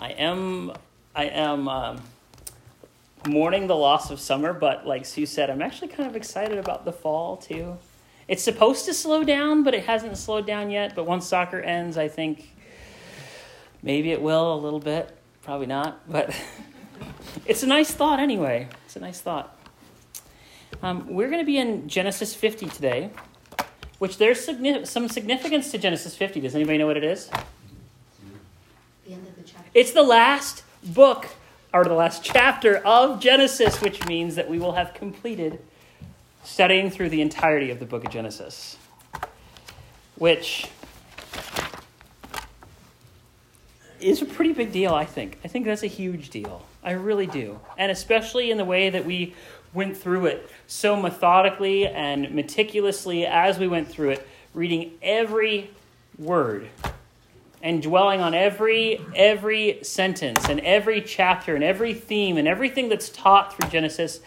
I am I am um, mourning the loss of summer, but like Sue said, I'm actually kind of excited about the fall too. It's supposed to slow down, but it hasn't slowed down yet. But once soccer ends, I think maybe it will a little bit. Probably not, but it's a nice thought anyway. It's a nice thought. Um, we're going to be in Genesis 50 today, which there's some significance to Genesis 50. Does anybody know what it is? The end of the chapter. It's the last book, or the last chapter of Genesis, which means that we will have completed studying through the entirety of the book of Genesis, which is a pretty big deal, I think. I think that's a huge deal. I really do. And especially in the way that we went through it so methodically and meticulously as we went through it, reading every word and dwelling on every every sentence and every chapter and every theme and everything that's taught through Genesis.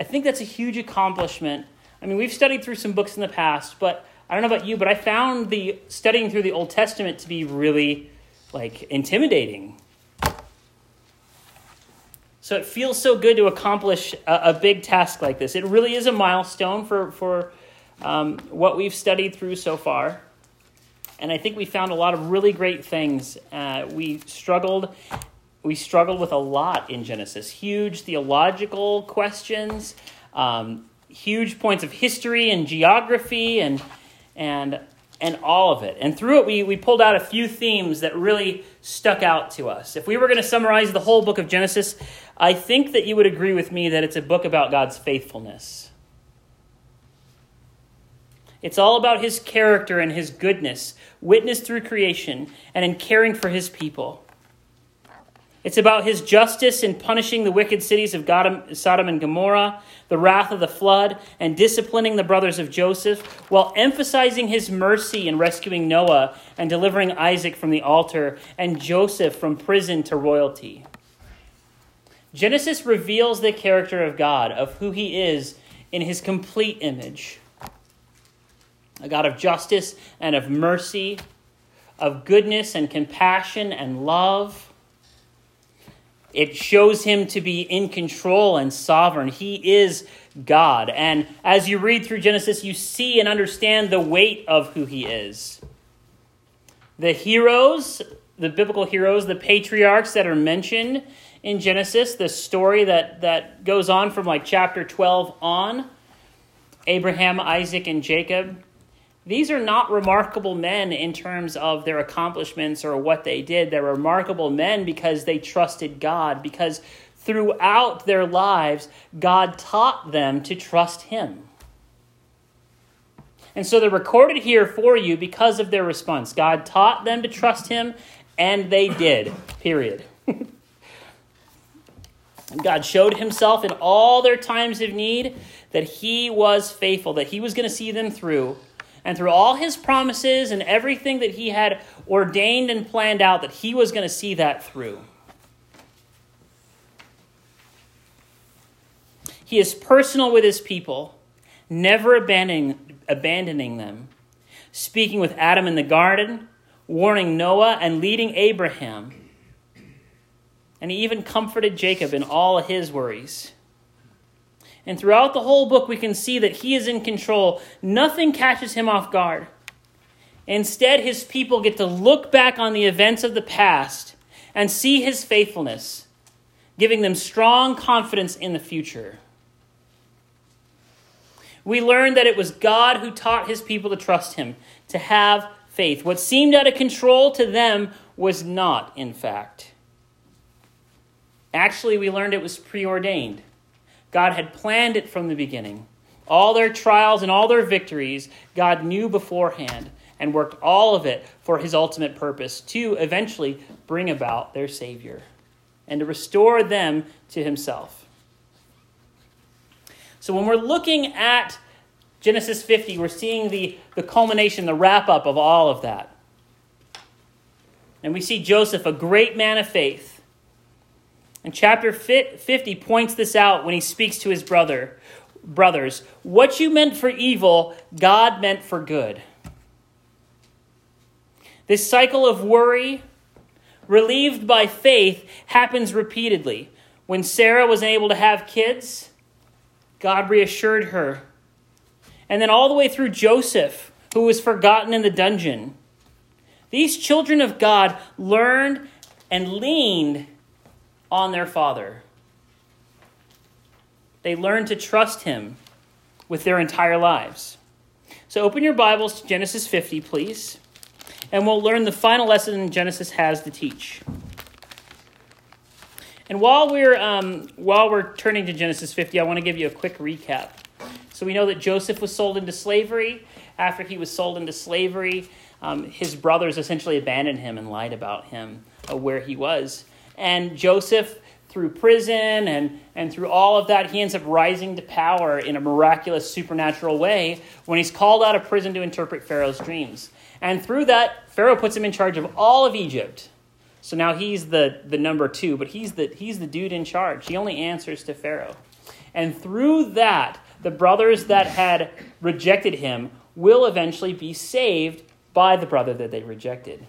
I think that's a huge accomplishment. I mean, we've studied through some books in the past, but I don't know about you, but I found the studying through the Old Testament to be really like intimidating. So it feels so good to accomplish a, a big task like this. It really is a milestone for, for um, what we've studied through so far. And I think we found a lot of really great things. Uh, we struggled. We struggled with a lot in Genesis. Huge theological questions, um, huge points of history and geography, and and and all of it. And through it, we, we pulled out a few themes that really stuck out to us. If we were going to summarize the whole book of Genesis, I think that you would agree with me that it's a book about God's faithfulness. It's all about his character and his goodness, witnessed through creation and in caring for his people. It's about his justice in punishing the wicked cities of Sodom and Gomorrah, the wrath of the flood, and disciplining the brothers of Joseph, while emphasizing his mercy in rescuing Noah and delivering Isaac from the altar and Joseph from prison to royalty. Genesis reveals the character of God, of who he is in his complete image a God of justice and of mercy, of goodness and compassion and love it shows him to be in control and sovereign. He is God. And as you read through Genesis, you see and understand the weight of who he is. The heroes, the biblical heroes, the patriarchs that are mentioned in Genesis, the story that, that goes on from like chapter 12 on Abraham, Isaac, and Jacob these are not remarkable men in terms of their accomplishments or what they did. They're remarkable men because they trusted God, because throughout their lives, God taught them to trust Him. And so they're recorded here for you because of their response. God taught them to trust Him, and they did, period. God showed Himself in all their times of need that He was faithful, that He was going to see them through and through all his promises and everything that he had ordained and planned out, that he was going to see that through. He is personal with his people, never abandoning, abandoning them, speaking with Adam in the garden, warning Noah, and leading Abraham. And he even comforted Jacob in all his worries. And throughout the whole book, we can see that he is in control. Nothing catches him off guard. Instead, his people get to look back on the events of the past and see his faithfulness, giving them strong confidence in the future. We learn that it was God who taught his people to trust him, to have faith. What seemed out of control to them was not, in fact. Actually, we learned it was preordained. God had planned it from the beginning. All their trials and all their victories, God knew beforehand and worked all of it for his ultimate purpose to eventually bring about their Savior and to restore them to himself. So when we're looking at Genesis 50, we're seeing the, the culmination, the wrap up of all of that. And we see Joseph, a great man of faith, and chapter 50 points this out when he speaks to his brother, brothers. What you meant for evil, God meant for good. This cycle of worry, relieved by faith, happens repeatedly. When Sarah was able to have kids, God reassured her. And then all the way through Joseph, who was forgotten in the dungeon. These children of God learned and leaned on their father. They learn to trust him with their entire lives. So open your Bibles to Genesis 50, please, and we'll learn the final lesson Genesis has to teach. And while we're um, while we're turning to Genesis 50, I want to give you a quick recap. So we know that Joseph was sold into slavery. After he was sold into slavery, um, his brothers essentially abandoned him and lied about him, uh, where he was. And Joseph through prison and, and through all of that, he ends up rising to power in a miraculous, supernatural way when he's called out of prison to interpret Pharaoh's dreams. And through that, Pharaoh puts him in charge of all of Egypt. So now he's the, the number two, but he's the, he's the dude in charge. He only answers to Pharaoh. And through that, the brothers that had rejected him will eventually be saved by the brother that they rejected.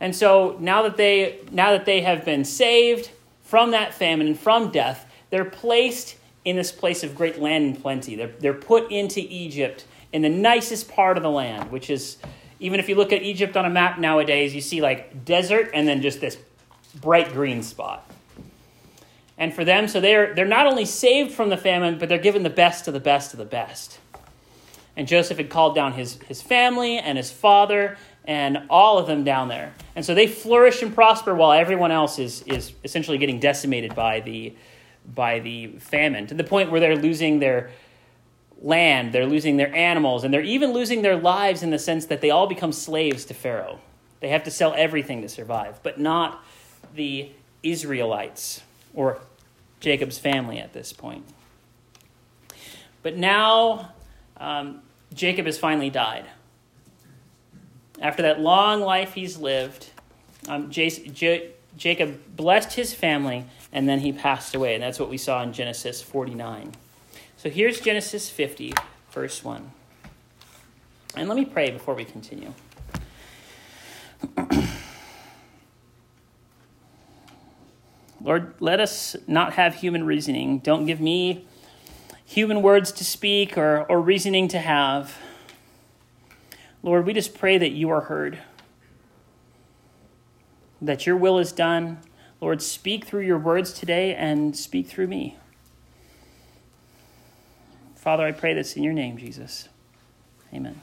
And so now that they now that they have been saved from that famine and from death, they're placed in this place of great land and plenty. They're, they're put into Egypt in the nicest part of the land, which is even if you look at Egypt on a map nowadays, you see like desert and then just this bright green spot. And for them, so they're they're not only saved from the famine, but they're given the best of the best of the best. And Joseph had called down his, his family and his father and all of them down there. And so they flourish and prosper while everyone else is, is essentially getting decimated by the, by the famine to the point where they're losing their land, they're losing their animals, and they're even losing their lives in the sense that they all become slaves to Pharaoh. They have to sell everything to survive, but not the Israelites or Jacob's family at this point. But now um, Jacob has finally died. After that long life he's lived, um, J- Jacob blessed his family and then he passed away. And that's what we saw in Genesis 49. So here's Genesis 50, verse 1. And let me pray before we continue. Lord, let us not have human reasoning. Don't give me human words to speak or, or reasoning to have. Lord, we just pray that you are heard, that your will is done. Lord, speak through your words today and speak through me. Father, I pray this in your name, Jesus. Amen.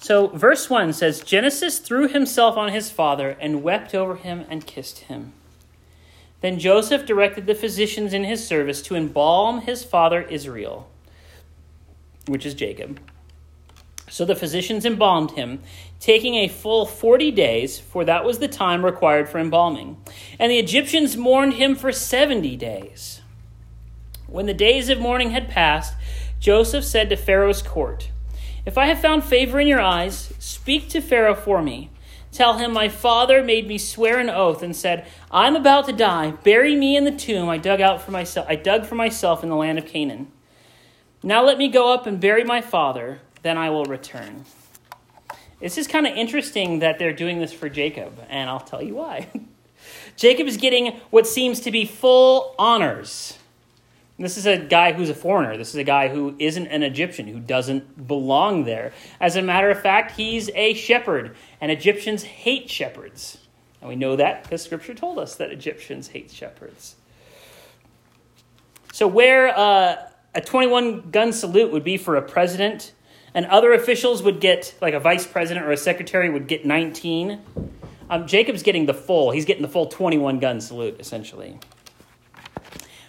So, verse 1 says Genesis threw himself on his father and wept over him and kissed him. Then Joseph directed the physicians in his service to embalm his father Israel, which is Jacob so the physicians embalmed him, taking a full forty days, for that was the time required for embalming. And the Egyptians mourned him for seventy days. When the days of mourning had passed, Joseph said to Pharaoh's court, If I have found favor in your eyes, speak to Pharaoh for me. Tell him, My father made me swear an oath and said, I'm about to die. Bury me in the tomb I dug out for myself I dug for myself in the land of Canaan. Now let me go up and bury my father then I will return. This is kind of interesting that they're doing this for Jacob, and I'll tell you why. Jacob is getting what seems to be full honors. This is a guy who's a foreigner. This is a guy who isn't an Egyptian, who doesn't belong there. As a matter of fact, he's a shepherd, and Egyptians hate shepherds. And we know that because Scripture told us that Egyptians hate shepherds. So, where uh, a 21 gun salute would be for a president and other officials would get, like a vice president or a secretary would get 19. Um, Jacob's getting the full, he's getting the full 21 gun salute, essentially.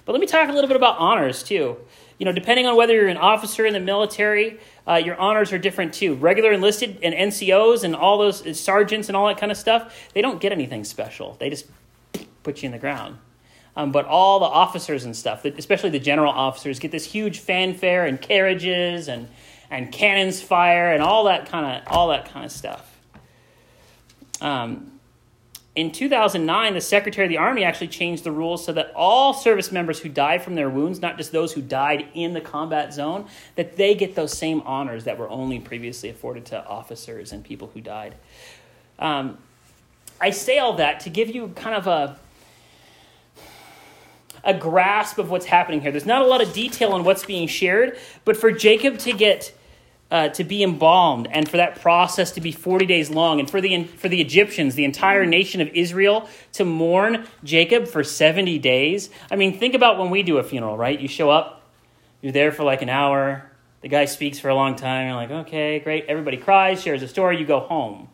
But let me talk a little bit about honors, too. You know, depending on whether you're an officer in the military, uh, your honors are different too. Regular enlisted and NCOs and all those sergeants and all that kind of stuff, they don't get anything special. They just put you in the ground. Um, but all the officers and stuff, especially the general officers, get this huge fanfare and carriages and and cannons fire and all that kind of all that kind of stuff. Um, in 2009, the Secretary of the Army actually changed the rules so that all service members who died from their wounds, not just those who died in the combat zone, that they get those same honors that were only previously afforded to officers and people who died. Um, I say all that to give you kind of a a grasp of what's happening here. There's not a lot of detail on what's being shared, but for Jacob to get uh, to be embalmed and for that process to be 40 days long. And for the for the Egyptians the entire nation of Israel to mourn Jacob for 70 days. I mean think about when we do a funeral right? You show up you're there for like an hour. The guy speaks for a long time. You're like okay great. Everybody cries shares a story. You go home.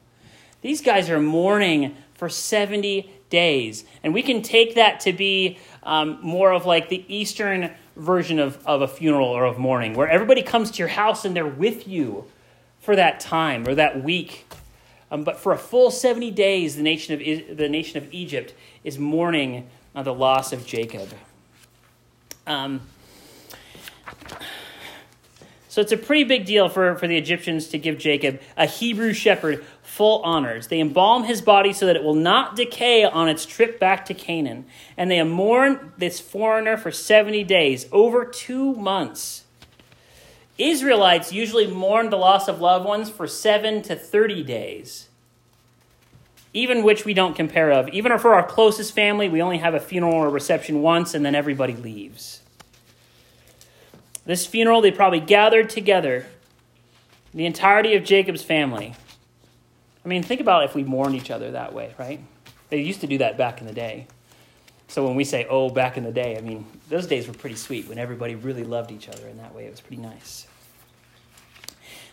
These guys are mourning for 70 days. And we can take that to be um, more of like the eastern version of, of a funeral or of mourning, where everybody comes to your house and they're with you for that time or that week. Um, but for a full 70 days, the nation of, the nation of Egypt is mourning uh, the loss of Jacob. Um, so it's a pretty big deal for, for the Egyptians to give Jacob a Hebrew shepherd full honors. They embalm his body so that it will not decay on its trip back to Canaan. And they mourn this foreigner for 70 days, over two months. Israelites usually mourn the loss of loved ones for 7 to 30 days, even which we don't compare of. Even for our closest family, we only have a funeral or reception once, and then everybody leaves. This funeral, they probably gathered together the entirety of Jacob's family I mean, think about if we mourn each other that way, right? They used to do that back in the day. So when we say, oh, back in the day, I mean, those days were pretty sweet when everybody really loved each other in that way. It was pretty nice.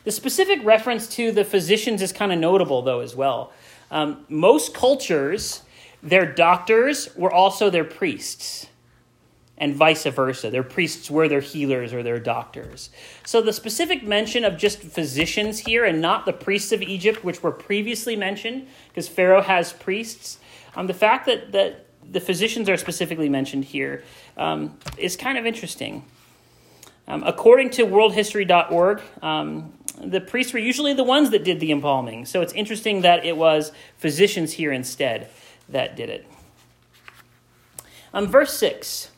The specific reference to the physicians is kind of notable, though, as well. Um, most cultures, their doctors were also their priests and vice versa. Their priests were their healers or their doctors. So the specific mention of just physicians here and not the priests of Egypt, which were previously mentioned, because Pharaoh has priests, um, the fact that, that the physicians are specifically mentioned here um, is kind of interesting. Um, according to worldhistory.org, um, the priests were usually the ones that did the embalming. So it's interesting that it was physicians here instead that did it. Um, verse 6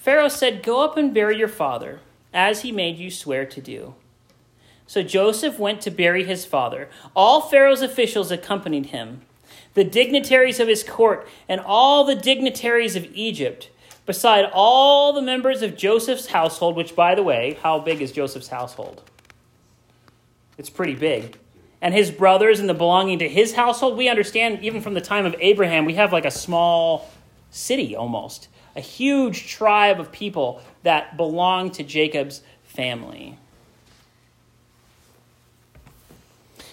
Pharaoh said, Go up and bury your father, as he made you swear to do. So Joseph went to bury his father. All Pharaoh's officials accompanied him, the dignitaries of his court, and all the dignitaries of Egypt, beside all the members of Joseph's household, which, by the way, how big is Joseph's household? It's pretty big. And his brothers and the belonging to his household, we understand even from the time of Abraham, we have like a small city almost a huge tribe of people that belonged to Jacob's family.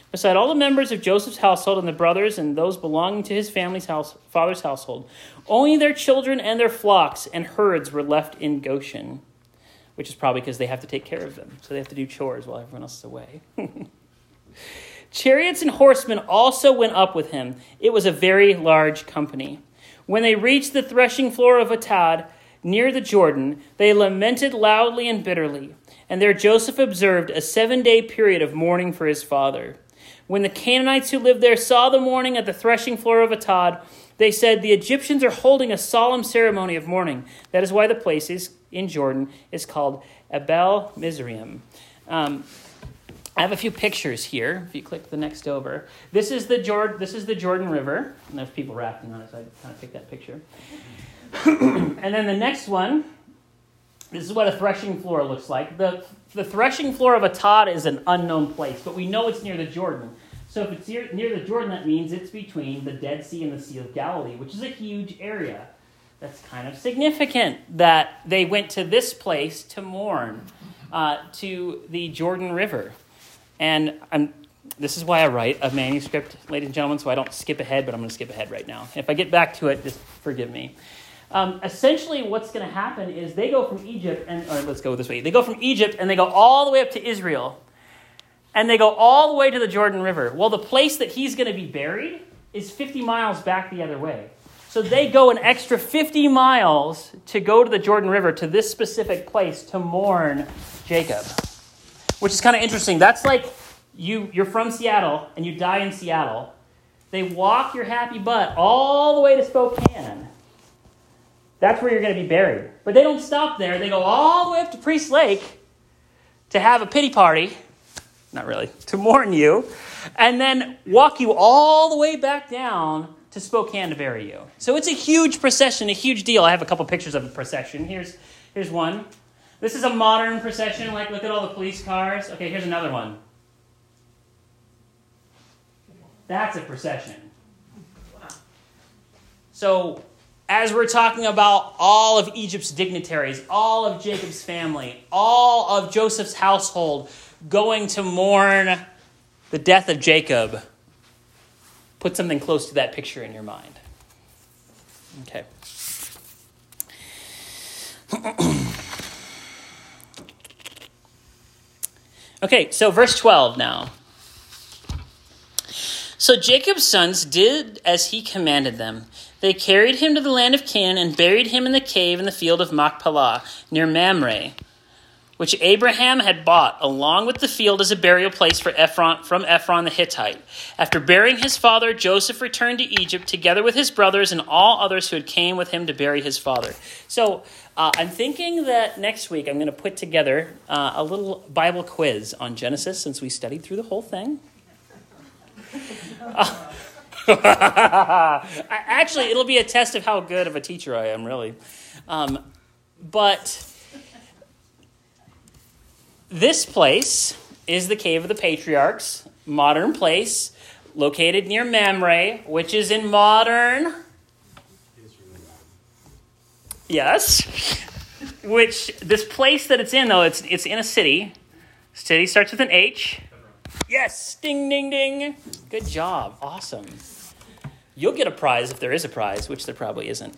Beside all the members of Joseph's household and the brothers and those belonging to his family's house, father's household, only their children and their flocks and herds were left in Goshen, which is probably because they have to take care of them. So they have to do chores while everyone else is away. Chariots and horsemen also went up with him. It was a very large company. When they reached the threshing floor of Atad, near the Jordan, they lamented loudly and bitterly. And there Joseph observed a seven day period of mourning for his father. When the Canaanites who lived there saw the mourning at the threshing floor of Atad, they said, The Egyptians are holding a solemn ceremony of mourning. That is why the place is, in Jordan is called Abel Mizraim. Um, I have a few pictures here. If you click the next over, this is the Jordan. This is the Jordan River, and there's people rafting on it, so I kind of picked that picture. and then the next one, this is what a threshing floor looks like. the The threshing floor of Atad is an unknown place, but we know it's near the Jordan. So if it's near, near the Jordan, that means it's between the Dead Sea and the Sea of Galilee, which is a huge area. That's kind of significant that they went to this place to mourn, uh, to the Jordan River. And I'm, this is why I write a manuscript, ladies and gentlemen, so I don't skip ahead, but I'm going to skip ahead right now. If I get back to it, just forgive me. Um, essentially, what's going to happen is they go from Egypt, and let's go this way. They go from Egypt and they go all the way up to Israel, and they go all the way to the Jordan River. Well, the place that he's going to be buried is 50 miles back the other way. So they go an extra 50 miles to go to the Jordan River to this specific place to mourn Jacob which is kind of interesting. That's like you, you're from Seattle and you die in Seattle. They walk your happy butt all the way to Spokane. That's where you're going to be buried. But they don't stop there. They go all the way up to Priest Lake to have a pity party. Not really, to mourn you. and then walk you all the way back down to Spokane to bury you. So it's a huge procession, a huge deal. I have a couple pictures of the procession. Here's, here's one. This is a modern procession. Like, look at all the police cars. Okay, here's another one. That's a procession. So, as we're talking about all of Egypt's dignitaries, all of Jacob's family, all of Joseph's household going to mourn the death of Jacob, put something close to that picture in your mind. Okay. okay, so verse 12 now. So Jacob's sons did as he commanded them. They carried him to the land of Canaan and buried him in the cave in the field of Machpelah, near Mamre, which Abraham had bought along with the field as a burial place for Ephron from Ephron the Hittite. After burying his father, Joseph returned to Egypt together with his brothers and all others who had came with him to bury his father. So uh, I'm thinking that next week I'm going to put together uh, a little Bible quiz on Genesis since we studied through the whole thing. Actually, it'll be a test of how good of a teacher I am, really. Um, but this place is the Cave of the Patriarchs, modern place located near Mamre, which is in modern. Yes. Which this place that it's in though, it's it's in a city. City starts with an H. Yes, ding, ding, ding. Good job. Awesome. You'll get a prize if there is a prize, which there probably isn't.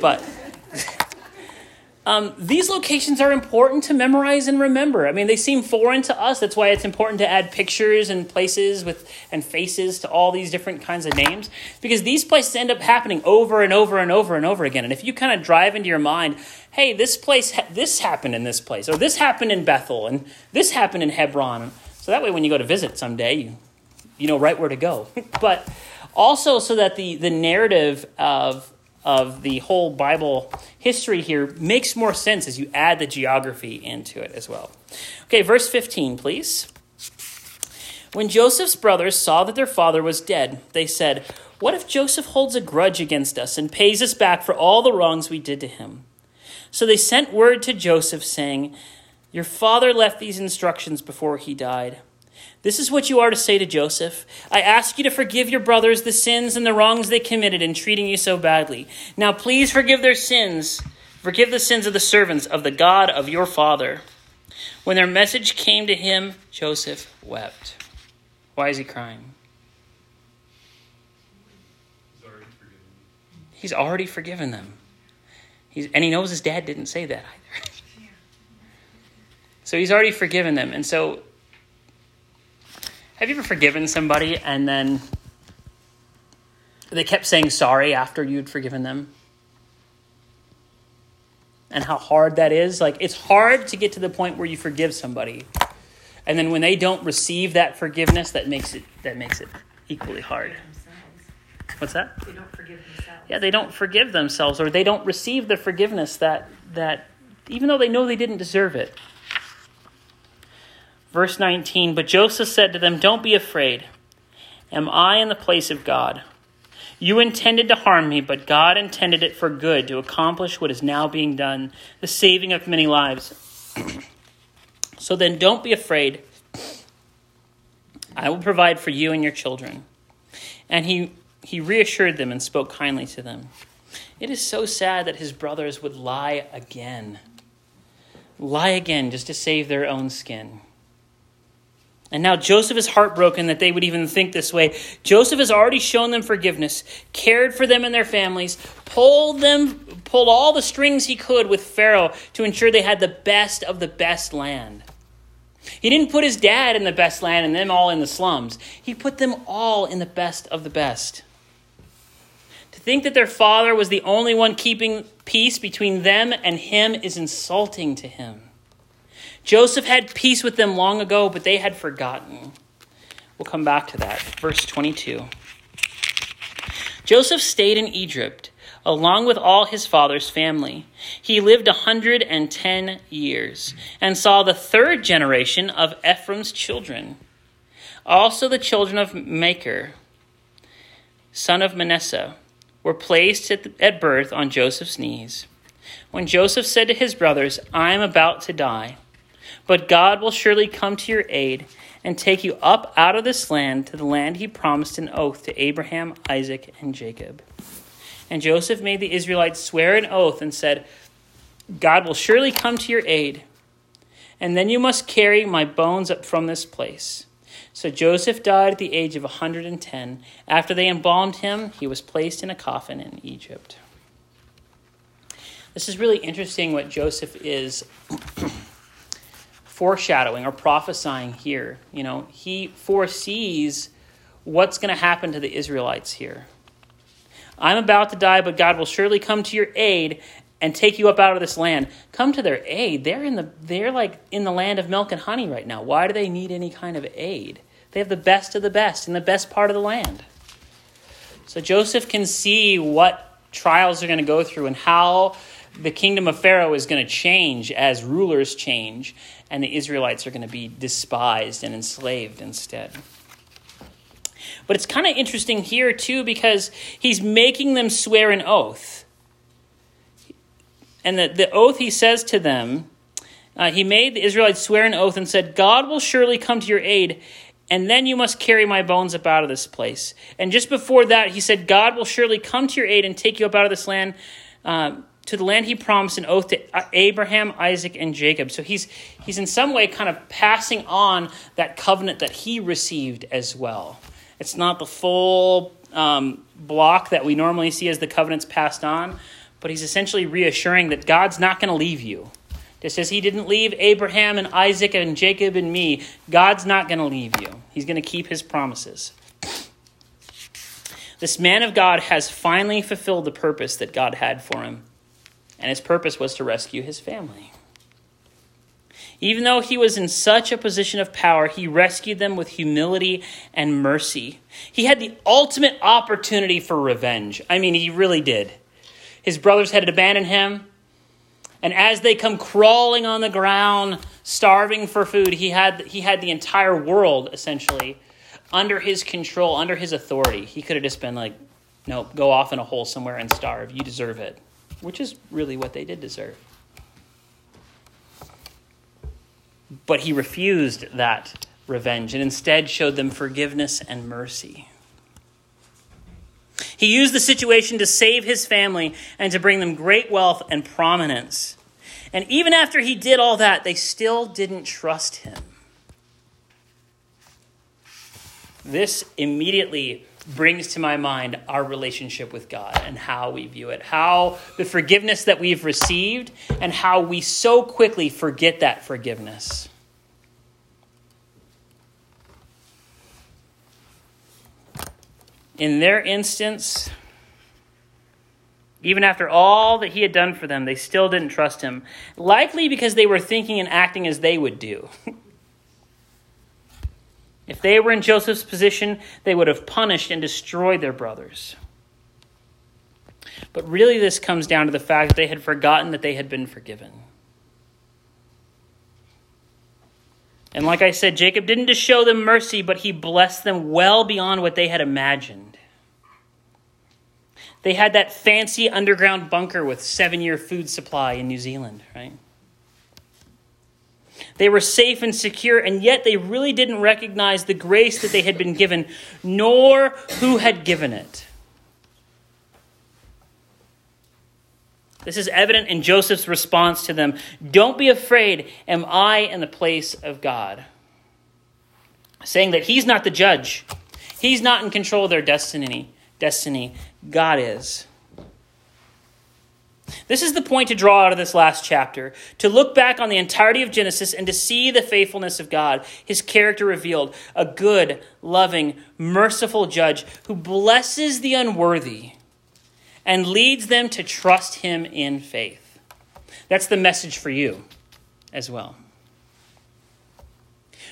But um, these locations are important to memorize and remember. I mean, they seem foreign to us. That's why it's important to add pictures and places with and faces to all these different kinds of names because these places end up happening over and over and over and over again. And if you kind of drive into your mind, hey, this place, this happened in this place, or this happened in Bethel, and this happened in Hebron so that way, when you go to visit someday, you, you know right where to go. but also, so that the, the narrative of, of the whole Bible history here makes more sense as you add the geography into it as well. Okay, verse 15, please. When Joseph's brothers saw that their father was dead, they said, What if Joseph holds a grudge against us and pays us back for all the wrongs we did to him? So they sent word to Joseph, saying, your father left these instructions before he died. This is what you are to say to Joseph I ask you to forgive your brothers the sins and the wrongs they committed in treating you so badly. Now please forgive their sins. Forgive the sins of the servants of the God of your father. When their message came to him, Joseph wept. Why is he crying? He's already forgiven them. He's and he knows his dad didn't say that either. So he's already forgiven them. And so, have you ever forgiven somebody and then they kept saying sorry after you'd forgiven them? And how hard that is? Like, it's hard to get to the point where you forgive somebody. And then when they don't receive that forgiveness, that makes it that makes it equally hard. What's that? They don't forgive themselves. Yeah, they don't forgive themselves or they don't receive the forgiveness that that even though they know they didn't deserve it. Verse 19 But Joseph said to them, Don't be afraid. Am I in the place of God? You intended to harm me, but God intended it for good to accomplish what is now being done, the saving of many lives. so then don't be afraid. I will provide for you and your children. And he, he reassured them and spoke kindly to them. It is so sad that his brothers would lie again. Lie again just to save their own skin. And now Joseph is heartbroken that they would even think this way. Joseph has already shown them forgiveness, cared for them and their families, pulled them pulled all the strings he could with Pharaoh to ensure they had the best of the best land. He didn't put his dad in the best land and them all in the slums. He put them all in the best of the best. To think that their father was the only one keeping peace between them and him is insulting to him. Joseph had peace with them long ago, but they had forgotten. We'll come back to that. Verse 22. Joseph stayed in Egypt along with all his father's family. He lived a 110 years and saw the third generation of Ephraim's children. Also, the children of Machir, son of Manasseh, were placed at, the, at birth on Joseph's knees. When Joseph said to his brothers, I am about to die, but God will surely come to your aid and take you up out of this land to the land he promised an oath to Abraham, Isaac, and Jacob. And Joseph made the Israelites swear an oath and said, God will surely come to your aid, and then you must carry my bones up from this place. So Joseph died at the age of a 110. After they embalmed him, he was placed in a coffin in Egypt. This is really interesting what Joseph is foreshadowing or prophesying here. You know, he foresees what's going to happen to the Israelites here. I'm about to die, but God will surely come to your aid and take you up out of this land. Come to their aid. They're in the they're like in the land of milk and honey right now. Why do they need any kind of aid? They have the best of the best in the best part of the land. So Joseph can see what trials they're going to go through and how the kingdom of Pharaoh is going to change as rulers change, and the Israelites are going to be despised and enslaved instead. But it's kind of interesting here, too, because he's making them swear an oath. And the, the oath he says to them, uh, he made the Israelites swear an oath and said, God will surely come to your aid, and then you must carry my bones up out of this place. And just before that, he said, God will surely come to your aid and take you up out of this land. Uh, to the land he promised an oath to Abraham, Isaac, and Jacob. So he's, he's in some way kind of passing on that covenant that he received as well. It's not the full um, block that we normally see as the covenants passed on, but he's essentially reassuring that God's not going to leave you. Just as he didn't leave Abraham and Isaac and Jacob and me, God's not going to leave you. He's going to keep his promises. This man of God has finally fulfilled the purpose that God had for him and his purpose was to rescue his family. Even though he was in such a position of power, he rescued them with humility and mercy. He had the ultimate opportunity for revenge. I mean, he really did. His brothers had abandoned him, and as they come crawling on the ground, starving for food, he had, he had the entire world essentially under his control, under his authority. He could have just been like, nope, go off in a hole somewhere and starve. You deserve it which is really what they did deserve. But he refused that revenge and instead showed them forgiveness and mercy. He used the situation to save his family and to bring them great wealth and prominence. And even after he did all that, they still didn't trust him. This immediately brings to my mind our relationship with God and how we view it, how the forgiveness that we've received, and how we so quickly forget that forgiveness. In their instance, even after all that he had done for them, they still didn't trust him, likely because they were thinking and acting as they would do. If they were in Joseph's position, they would have punished and destroyed their brothers. But really, this comes down to the fact that they had forgotten that they had been forgiven. And like I said, Jacob didn't just show them mercy, but he blessed them well beyond what they had imagined. They had that fancy underground bunker with seven year food supply in New Zealand, right? They were safe and secure, and yet they really didn't recognize the grace that they had been given, nor who had given it. This is evident in Joseph's response to them Don't be afraid. Am I in the place of God? Saying that he's not the judge, he's not in control of their destiny. Destiny. God is. This is the point to draw out of this last chapter to look back on the entirety of Genesis and to see the faithfulness of God, his character revealed, a good, loving, merciful judge who blesses the unworthy and leads them to trust him in faith. That's the message for you as well.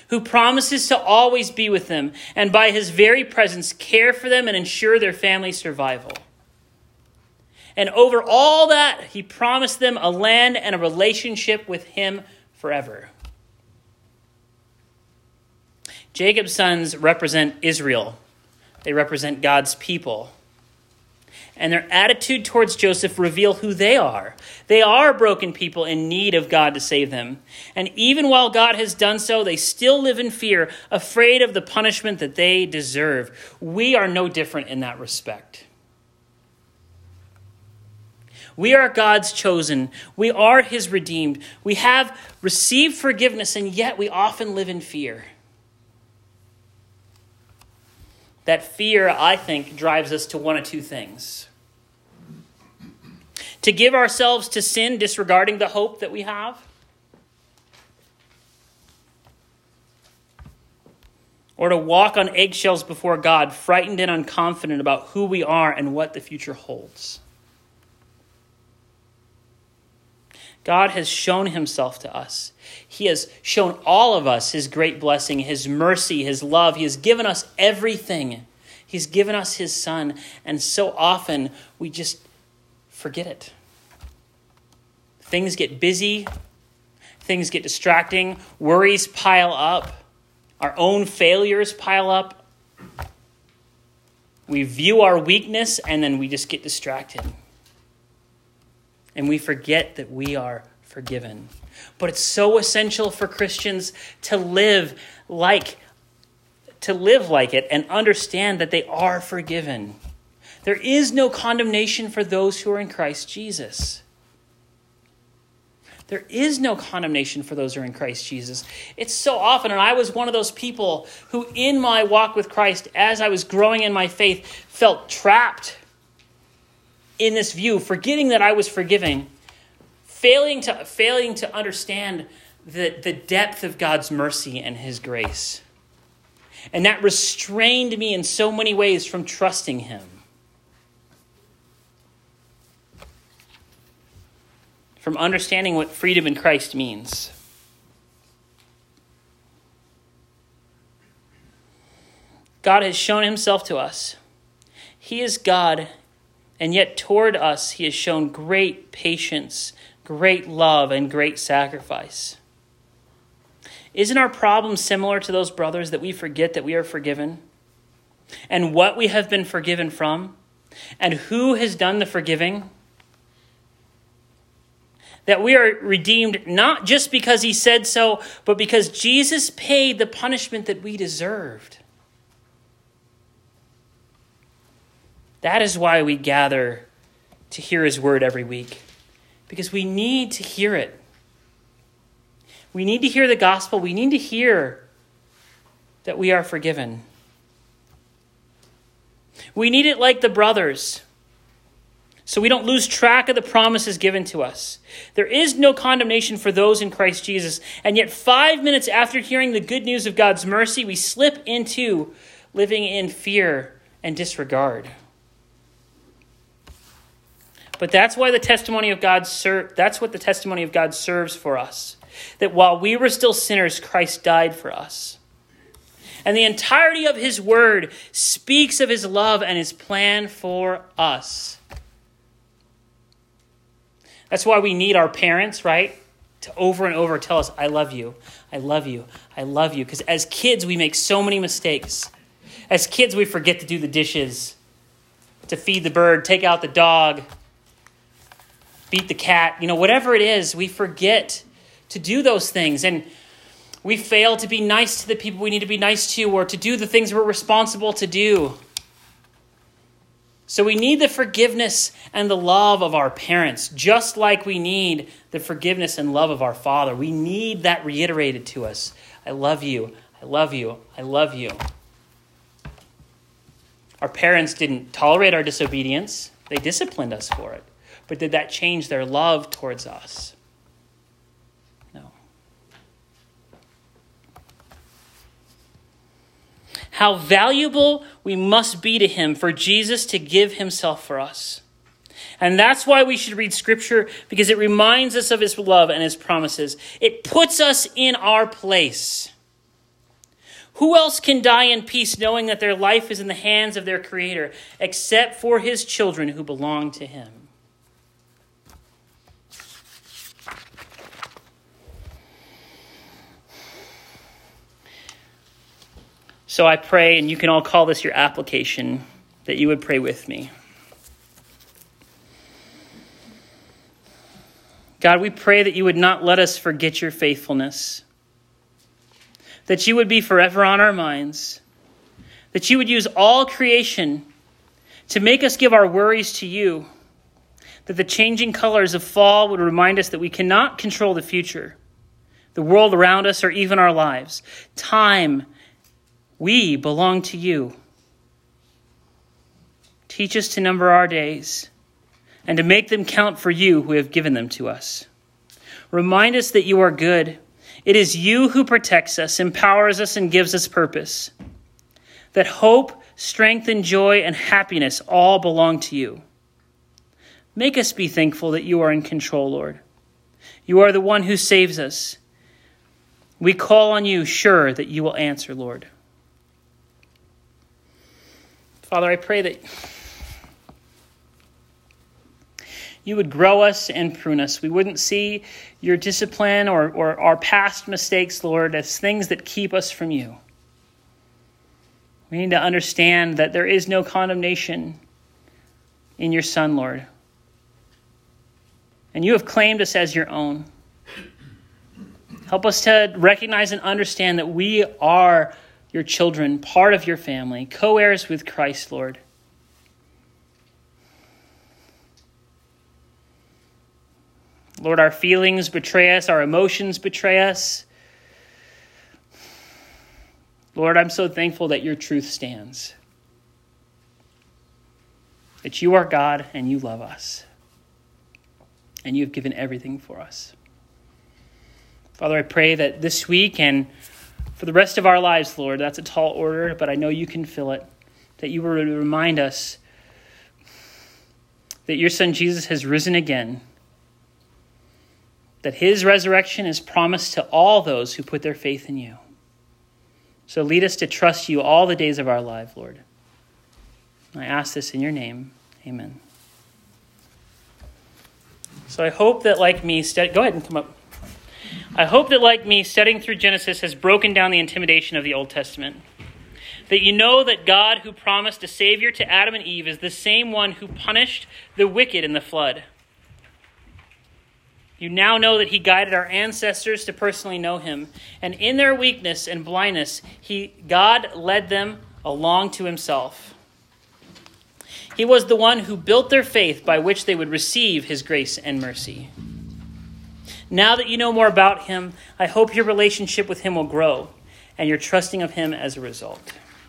Who promises to always be with them and by his very presence care for them and ensure their family survival. And over all that, he promised them a land and a relationship with him forever. Jacob's sons represent Israel, they represent God's people. And their attitude towards Joseph reveal who they are. They are broken people in need of God to save them. And even while God has done so, they still live in fear, afraid of the punishment that they deserve. We are no different in that respect. We are God's chosen. We are His redeemed. We have received forgiveness, and yet we often live in fear. That fear, I think, drives us to one of two things to give ourselves to sin, disregarding the hope that we have, or to walk on eggshells before God, frightened and unconfident about who we are and what the future holds. God has shown himself to us. He has shown all of us his great blessing, his mercy, his love. He has given us everything. He's given us his son. And so often we just forget it. Things get busy, things get distracting, worries pile up, our own failures pile up. We view our weakness and then we just get distracted and we forget that we are forgiven. But it's so essential for Christians to live like to live like it and understand that they are forgiven. There is no condemnation for those who are in Christ Jesus. There is no condemnation for those who are in Christ Jesus. It's so often, and I was one of those people who, in my walk with Christ, as I was growing in my faith, felt trapped in this view, forgetting that I was forgiving, failing to, failing to understand the, the depth of God's mercy and His grace. And that restrained me in so many ways from trusting Him. From understanding what freedom in Christ means. God has shown Himself to us. He is God and yet, toward us, he has shown great patience, great love, and great sacrifice. Isn't our problem similar to those brothers that we forget that we are forgiven? And what we have been forgiven from? And who has done the forgiving? That we are redeemed not just because he said so, but because Jesus paid the punishment that we deserved. That is why we gather to hear his word every week, because we need to hear it. We need to hear the gospel. We need to hear that we are forgiven. We need it like the brothers, so we don't lose track of the promises given to us. There is no condemnation for those in Christ Jesus, and yet, five minutes after hearing the good news of God's mercy, we slip into living in fear and disregard. But that's why the testimony of God ser- that's what the testimony of God serves for us. That while we were still sinners, Christ died for us. And the entirety of his word speaks of his love and his plan for us. That's why we need our parents, right? To over and over tell us, I love you, I love you, I love you. Because as kids, we make so many mistakes. As kids, we forget to do the dishes, to feed the bird, take out the dog, beat the cat, you know, whatever it is, we forget to do those things. And we fail to be nice to the people we need to be nice to or to do the things we're responsible to do. So we need the forgiveness and the love of our parents, just like we need the forgiveness and love of our Father. We need that reiterated to us. I love you. I love you. I love you. Our parents didn't tolerate our disobedience, they disciplined us for it. But did that change their love towards us? No. How valuable we must be to Him for Jesus to give Himself for us. And that's why we should read Scripture, because it reminds us of His love and His promises. It puts us in our place. Who else can die in peace knowing that their life is in the hands of their Creator, except for His children who belong to Him? So I pray, and you can all call this your application, that you would pray with me. God, we pray that you would not let us forget your faithfulness, that you would be forever on our minds, that you would use all creation to make us give our worries to you, that the changing colors of fall would remind us that we cannot control the future, the world around us, or even our lives. Time, we belong to you. Teach us to number our days and to make them count for you who have given them to us. Remind us that you are good. It is you who protects us, empowers us, and gives us purpose. That hope, strength, and joy and happiness all belong to you. Make us be thankful that you are in control, Lord. You are the one who saves us. We call on you, sure that you will answer, Lord. Father, I pray that you would grow us and prune us. We wouldn't see your discipline or, or our past mistakes, Lord, as things that keep us from you. We need to understand that there is no condemnation in your Son, Lord. And you have claimed us as your own. Help us to recognize and understand that we are your children, part of your family, co heirs with Christ, Lord. Lord, our feelings betray us, our emotions betray us. Lord, I'm so thankful that your truth stands. That you are God and you love us. And you have given everything for us. Father, I pray that this week and for the rest of our lives, Lord, that's a tall order, but I know you can fill it. That you will remind us that your Son Jesus has risen again that his resurrection is promised to all those who put their faith in you. So lead us to trust you all the days of our life, Lord. I ask this in your name. Amen. So I hope that, like me, go ahead and come up. I hope that, like me, studying through Genesis has broken down the intimidation of the Old Testament. That you know that God, who promised a Savior to Adam and Eve, is the same one who punished the wicked in the flood. You now know that he guided our ancestors to personally know him. And in their weakness and blindness, he, God led them along to himself. He was the one who built their faith by which they would receive his grace and mercy. Now that you know more about him, I hope your relationship with him will grow and you're trusting of him as a result.